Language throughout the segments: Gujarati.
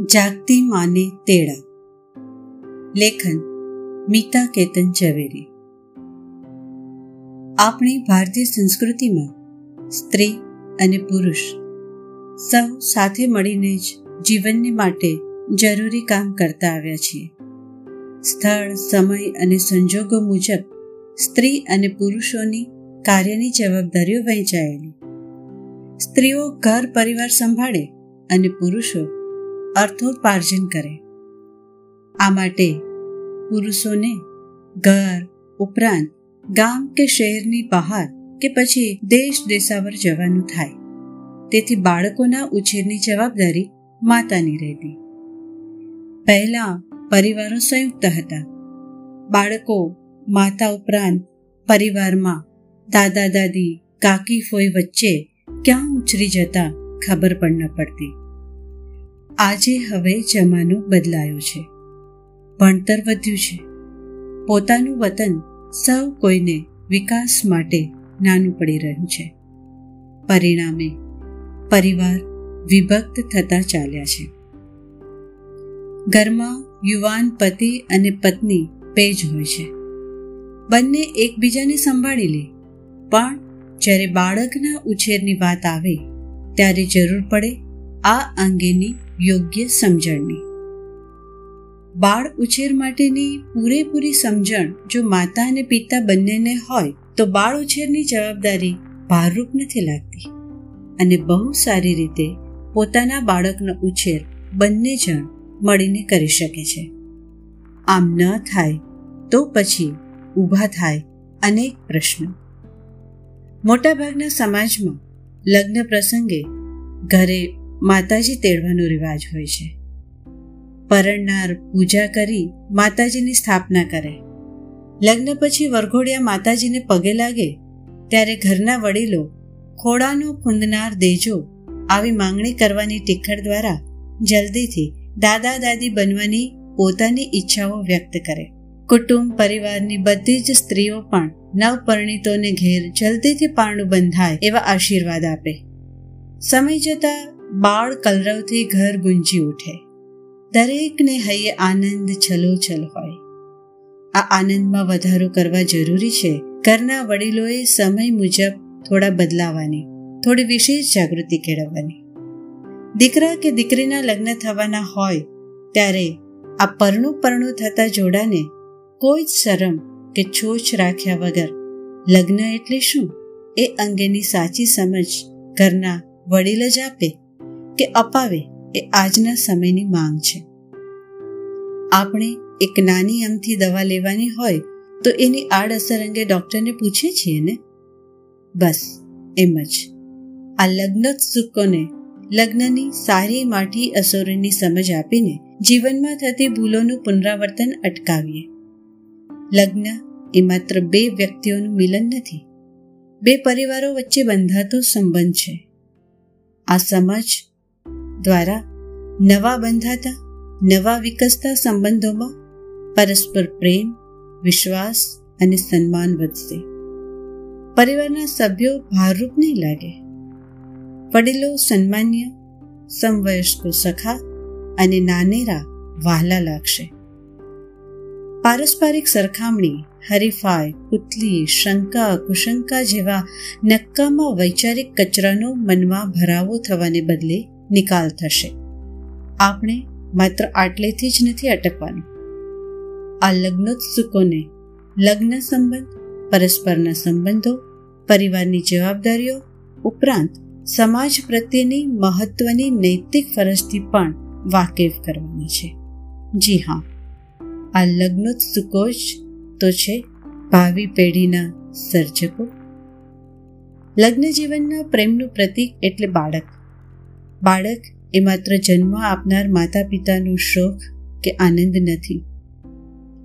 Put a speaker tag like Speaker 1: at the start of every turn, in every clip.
Speaker 1: જાગતી માને તેડા. લેખન મીતા કેતન ઝવેરી. આપણી ભારતીય સંસ્કૃતિમાં સ્ત્રી અને પુરુષ સૌ સાથે મળીને જ જીવનને માટે જરૂરી કામ કરતા આવ્યા છીએ. સ્થળ, સમય અને સંજોગો મુજબ સ્ત્રી અને પુરુષોની કાર્યની જવાબદારીઓ વહેંચાયેલી. સ્ત્રીઓ ઘર, પરિવાર સંભાળે અને પુરુષો અર્થોપાર્જન કરે. આ માટે પુરુષોને ઘર ઉપરાંત ગામ કે શહેરની બહાર કે પછી દેશ દેશાવર જવાનું થાય. તેથી બાળકોના ઉછેરની જવાબદારી માતાની રહેતી. પહેલા પરિવારો સંયુક્ત હતા. બાળકો માતા ઉપરાંત પરિવારમાં દાદા, દાદી, કાકી, ફોઈ વચ્ચે ક્યાં ઉછરી જતા ખબર પણ ન પડતી. આજે હવે જમાનો બદલાયો છે. ભણતર વધ્યું છે. પોતાનું વતન સૌ કોઈને વિકાસ માટે નાનું પડી રહ્યું છે. પરિણામે પરિવાર વિભક્ત થતા ચાલ્યા છે. ઘરમાં યુવાન પતિ અને પત્ની પેજ હોય છે. બંને એકબીજાને સંભાળી લે. પણ જ્યારે બાળકના ઉછેરની વાત આવે, ત્યારે જરૂર પડે આ અંગેની યોગ્ય સમજણની. બાળ ઉછેર માટેની પૂરેપૂરી સમજણ જો માતા અને પિતા બંનેને હોય, તો બાળ ઉછેરની જવાબદારી ભારરૂપ નથી લાગતી. અને બહુ સારી રીતે પોતાના બાળકનો ઉછેર બંને જણ મળીને કરી શકે છે. આમ ન થાય, તો પછી ઊભા થાય અનેક પ્રશ્નો. મોટાભાગના સમાજમાં લગ્ન પ્રસંગે ઘરે માતાજી તેડવાનો રિવાજ હોય છે. પરણનાર પૂજા કરી માતાજીની સ્થાપના કરે. લગ્ન પછી વરઘોડિયા માતાજીને પગે લાગે ત્યારે ઘરના વડીલો ખોડાનો ખૂંદનાર દેજો આવી માંગણી કરવાની ટિખર દ્વારા જલ્દીથી દાદા દાદી બનવાની પોતાની ઈચ્છાઓ વ્યક્ત કરે. કુટુંબ પરિવારની બધી જ સ્ત્રીઓ પણ નવપરિણીતોને ઘેર જલ્દીથી પારણું બંધાય એવા આશીર્વાદ આપે. સમય જતાં બાળ કલરવથી ઘર ગુંજી ઉઠે. દરેકને હૈયે આનંદ છલોછલ હોય. આ આનંદમાં વધારો કરવા જરૂરી છે. ઘરના વડીલોએ સમય મુજબ થોડા બદલાવાની, થોડી વિશેષ જાગૃતિ કેળવવાની. દીકરા કે દીકરીના લગ્ન થવાના હોય, ત્યારે આ પરણું પરણું થતા જોડાને કોઈ જ શરમ કે છોછ રાખ્યા વગર લગ્ન એટલે શું? એ અંગેની સાચી સમજ ઘરના વડીલ જ આપે. કે અપાવે એ આજના સમયની માંગ છે. આપણે એક નાની અમથી દવા લેવાની હોય તો એની આડઅસર અંગે ડૉક્ટરને પૂછીએ છીએ ને? બસ, એમ જ. આ સુકોને લગ્નની સારી માઠી અસરોની સમજ આપીને જીવનમાં થતી ભૂલોનું પુનરાવર્તન અટકાવીએ. લગ્ન એ માત્ર બે વ્યક્તિઓનું મિલન નથી, બે પરિવારો વચ્ચે બંધાતો સંબંધ છે. આ સમજ દ્વારા નવા બંધાતા, નવા વિકસતા સંબંધોમાં પરસ્પર પ્રેમ, વિશ્વાસ અને સન્માન વધશે. પરિવારના સભ્યો ભારરૂપ નહીં લાગે. વડીલો સન્માન્ય, સમવયસ્કો સખા અને નાનેરા વહાલા લાગશે. પારસ્પરિક સરખામણી, હરીફાઈ, પુતલી, શંકા, કુશંકા જેવા નક્કામાં વૈચારિક કચરાનો મનમાં ભરાવો થવાને બદલે નિકાલ થશે. આપણે માત્ર આટલેથી જ નથી અટકવાનું. આ લગ્નોત્સુકોને લગ્ન સંબંધ, પરસ્પરના સંબંધો, પરિવારની જવાબદારીઓ ઉપરાંત સમાજ પ્રત્યેની મહત્વની નૈતિક ફરજથી પણ વાકેફ કરવાની છે. જી હા, આ લગ્નોત્સુકો જ તો છે ભાવિ પેઢીના સર્જકો. લગ્ન જીવનના પ્રેમનું પ્રતીક એટલે બાળક. બાળક એ માત્ર જન્મ આપનાર માતા પિતાનું શોખ કે આનંદ નથી.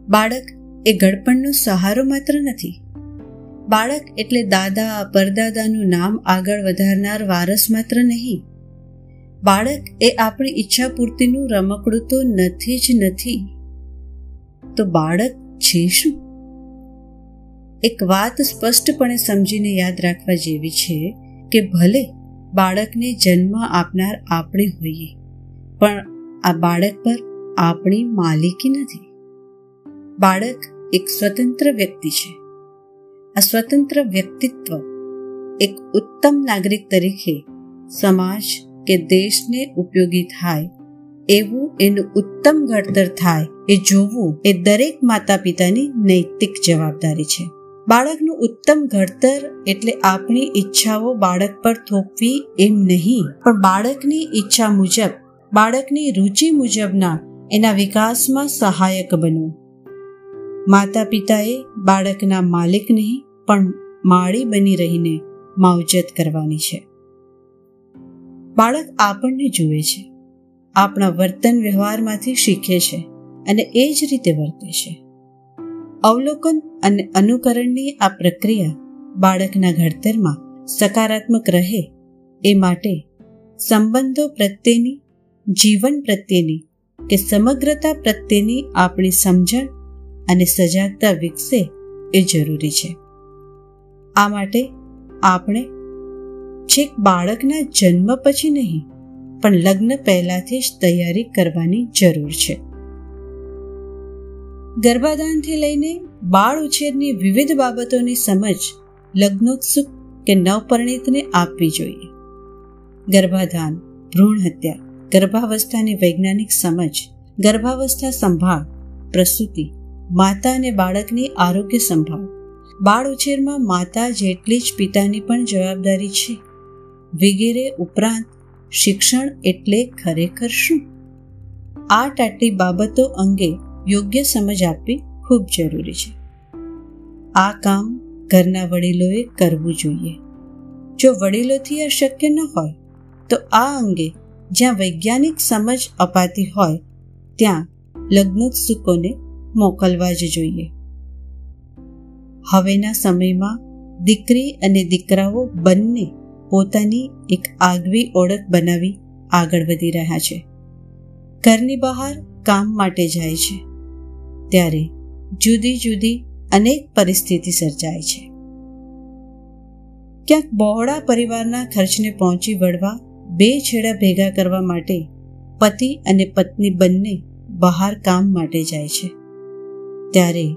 Speaker 1: બાળક એ ગળપણનો સહારો માત્ર નથી. બાળક એટલે દાદા, પરદાદાનું નામ આગળ વધારનાર વારસ માત્ર નહીં. બાળક એ આપણી ઈચ્છા પૂર્તિનું રમકડું તો નથી જ નથી. તો બાળક છે શું? એક વાત સ્પષ્ટપણે સમજીને યાદ રાખવા જેવી છે કે ભલે બાળકને જન્મ આપનાર આપણે હોઈએ. પણ આ બાળક પર આપણી માલિકી નથી. બાળક એક સ્વતંત્ર વ્યક્તિ છે. આ સ્વતંત્ર વ્યક્તિત્વ એક ઉત્તમ નાગરિક તરીકે સમાજ કે દેશને ઉપયોગી થાય, એવું એનું ઉત્તમ ઘડતર થાય એ જોવું એ દરેક માતા પિતાની નૈતિક જવાબદારી છે. બાળકનું ઉત્તમ ઘડતર એટલે આપણી ઈચ્છાઓ બાળક પર થોપવી એમ નહીં. પણ બાળકની ઈચ્છા મુજબ, બાળકની રુચિ મુજબના એના વિકાસમાં સહાયક બનવું માતા પિતાએ બાળકના માલિક નહીં, પણ માળી બની રહીને માવજત કરવાની છે. બાળક આપણને જુએ છે, આપણા વર્તન વ્યવહારમાંથી શીખે છે અને એ જ રીતે વર્તે છે. અવલોકન અને અનુકરણની આ પ્રક્રિયા બાળકના ઘડતરમાં સકારાત્મક રહે એ માટે સંબંધો પ્રત્યેની, જીવન પ્રત્યેની કે સમગ્રતા પ્રત્યેની આપણી સમજણ અને સજાગતા વિકસે એ જરૂરી છે. આ માટે આપણે છેક બાળકના જન્મ પછી નહીં, પણ લગ્ન પહેલાંથી જ તૈયારી કરવાની જરૂર છે. ગર્ભાધાનથી લઈને બાળ ઉછેરની વિવિધ બાબતોની સમજ, લગ્નોત્સુક કે નવપરિણીતને આપવી જોઈએ. ગર્ભાધાન ભ્રૂણ હત્યા ગર્ભાવસ્થાની વૈજ્ઞાનિક સમજ, ગર્ભાવસ્થા સંભાળ, પ્રસૂતિ, માતા અને બાળકની આરોગ્ય સંભાળ. બાળ ઉછેરમાં માતા જેટલી જ પિતાની પણ જવાબદારી છે. વગેરે ઉપરાંત શિક્ષણ એટલે ખરેખર શું? આ આટલી બાબતો અંગે યોગ્ય સમજ આપવી ખૂબ જરૂરી છે. આ કામ ઘરના વડીલોએ કરવું જોઈએ. જો વડીલોથી આ શક્ય ન હોય, તો આ અંગે જ્યાં વૈજ્ઞાનિક સમજ અપાતી હોય, ત્યાં લગ્નોત્સુકોને મોકલવા જ જોઈએ. હવેના સમયમાં દીકરી અને દીકરાઓ બંને પોતાની એક આગવી ઓળખ બનાવી આગળ વધી રહ્યા છે. ઘરની બહાર કામ માટે જાય છે. ત્યારે જુદી જુદી અનેક પરિસ્થિતિ સર્જાય છે. ક્યાંક બહોળા પરિવારના ખર્ચને પહોંચી વળવા બે છેડા ભેગા કરવા માટે પતિ અને પત્ની બંને બહાર કામ માટે જાય છે. ત્યારે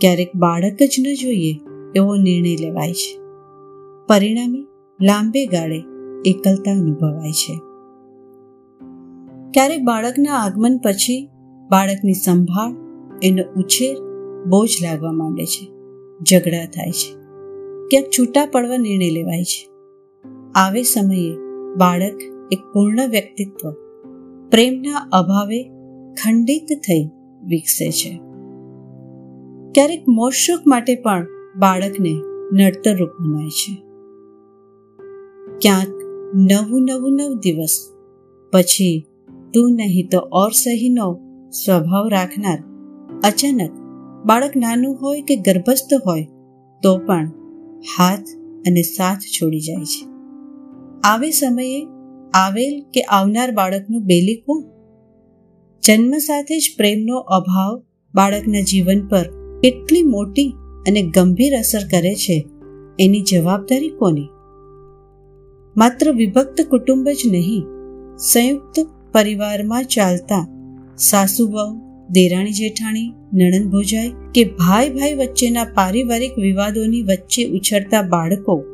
Speaker 1: ક્યારેક બાળક જ ન જોઈએ એવો નિર્ણય લેવાય છે. પરિણામે લાંબે ગાળે એકલતા અનુભવાય છે. ક્યારેક બાળકના આગમન પછી બાળકની સંભાળ એનો ઉછેર બોજ લાગવા માંડે છે. ઝઘડા થાય છે. ક્યાંક છૂટા પડવા નિર્ણય લેવાય છે. આવે સમયે બાળક એક પૂર્ણ વ્યક્તિત્વ, પ્રેમના અભાવે ખંડિત થઈ વિકસે છે. ક્યારેક મોશોક માટે પણ બાળકને નડતર રૂપ મનાય છે. ક્યાંક નવું નવું નવ દિવસ, પછી તું નહીં તો ઓર સહીનો સ્વભાવ રાખનાર અચાનક બાળક નાનું હોય કે ગર્ભસ્થ હોય, તો પણ હાથ અને સાથ છોડી જાય છે. આવે સમયે આવેલ કે આવનાર બાળકનું બેલી કોણ? જન્મ સાથે જ પ્રેમનો અભાવ બાળકના જીવન પર કેટલી મોટી અને ગંભીર અસર કરે છે, એની જવાબદારી કોની? માત્ર વિભક્ત કુટુંબ જ નહીં, સંયુક્ત પરિવારમાં ચાલતા સાસુ વહુ દેરાણી જેઠાણી, નણંદ ભોજાઈ કે ભાઈ ભાઈ વચ્ચેના પારિવારિક વિવાદોની વચ્ચે ઉછળતા બાળકો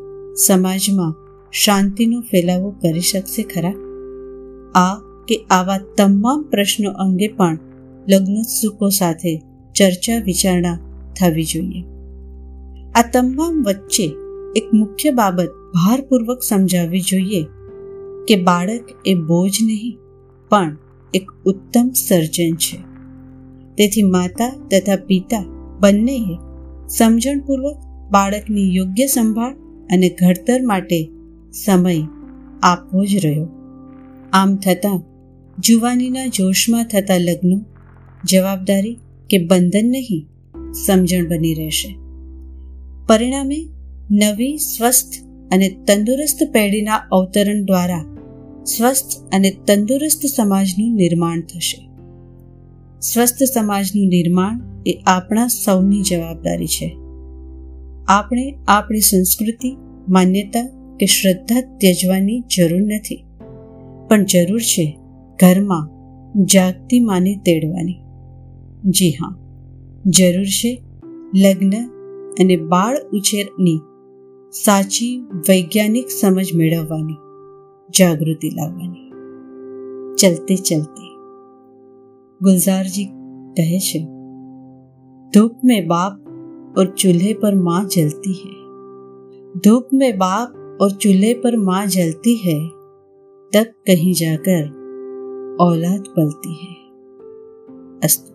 Speaker 1: સમાજમાં શાંતિનો ફેલાવો કરી શકશે ખરા? આ કે આવા તમામ પ્રશ્નો અંગે પણ લગ્નોત્સુકો સાથે ચર્ચા વિચારણા થવી જોઈએ. આ તમામ વચ્ચે એક મુખ્ય બાબત ભારપૂર્વક સમજાવવી જોઈએ કે બાળક એ બોજ નહીં, પણ એક ઉત્તમ સર્જન છે. તેથી માતા તથા પિતા બંનેએ સમજણપૂર્વક બાળકની યોગ્ય સંભાળ અને ઘડતર માટે સમય આપવો જ રહ્યો. આમ થતાં જુવાનીના જોશમાં થતા લગ્નો, જવાબદારી કે બંધન નહીં, સમજણ બની રહેશે. પરિણામે નવી, સ્વસ્થ અને તંદુરસ્ત પેઢીના અવતરણ દ્વારા સ્વસ્થ અને તંદુરસ્ત સમાજનું નિર્માણ થશે. સ્વસ્થ સમાજનું નિર્માણ એ આપણા સૌની જવાબદારી છે. આપણે આપણી સંસ્કૃતિ, માન્યતા કે શ્રદ્ધા ત્યજવાની જરૂર નથી. પણ જરૂર છે ઘરમાં જાગતી માને તેડવાની. જી હા, જરૂર છે લગ્ન અને બાળ ઉછેરની સાચી વૈજ્ઞાનિક સમજ મેળવવાની, જાગૃતિ લાવવાની. ચલતે ચલતે गुलजार जी कहे धूप में बाप और चूल्हे पर माँ जलती है। धूप में बाप और चूल्हे पर माँ जलती है, तब कहीं जाकर औलाद पलती है। अस्त